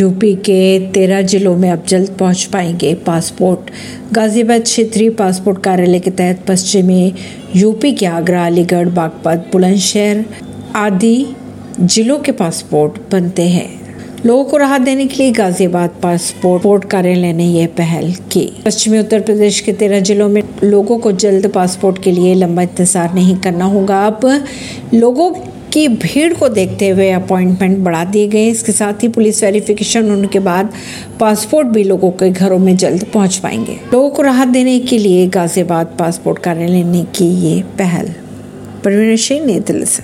UP के तेरह जिलों में अब जल्द पहुँच पाएँगे पासपोर्ट। गाजियाबाद क्षेत्रीय पासपोर्ट कार्यालय के तहत पश्चिमी यूपी के आगरा, अलीगढ़, बागपत, बुलंदशहर आदि जिलों के पासपोर्ट बनते हैं। लोगों को राहत देने के लिए गाजियाबाद पासपोर्ट कार्यालय ने यह पहल की। पश्चिमी उत्तर प्रदेश के तेरह जिलों में लोगों को जल्द पासपोर्ट के लिए लंबा इंतज़ार नहीं करना होगा। अब लोगों की भीड़ को देखते हुए अपॉइंटमेंट बढ़ा दिए गए। इसके साथ ही पुलिस वेरिफिकेशन होने के बाद पासपोर्ट भी लोगों के घरों में जल्द पहुँच पाएँगे। लोगों को राहत देने के लिए गाजियाबाद पासपोर्ट कार्यालय ने की ये पहल। परवीन सिंह, नई दिल्ली से।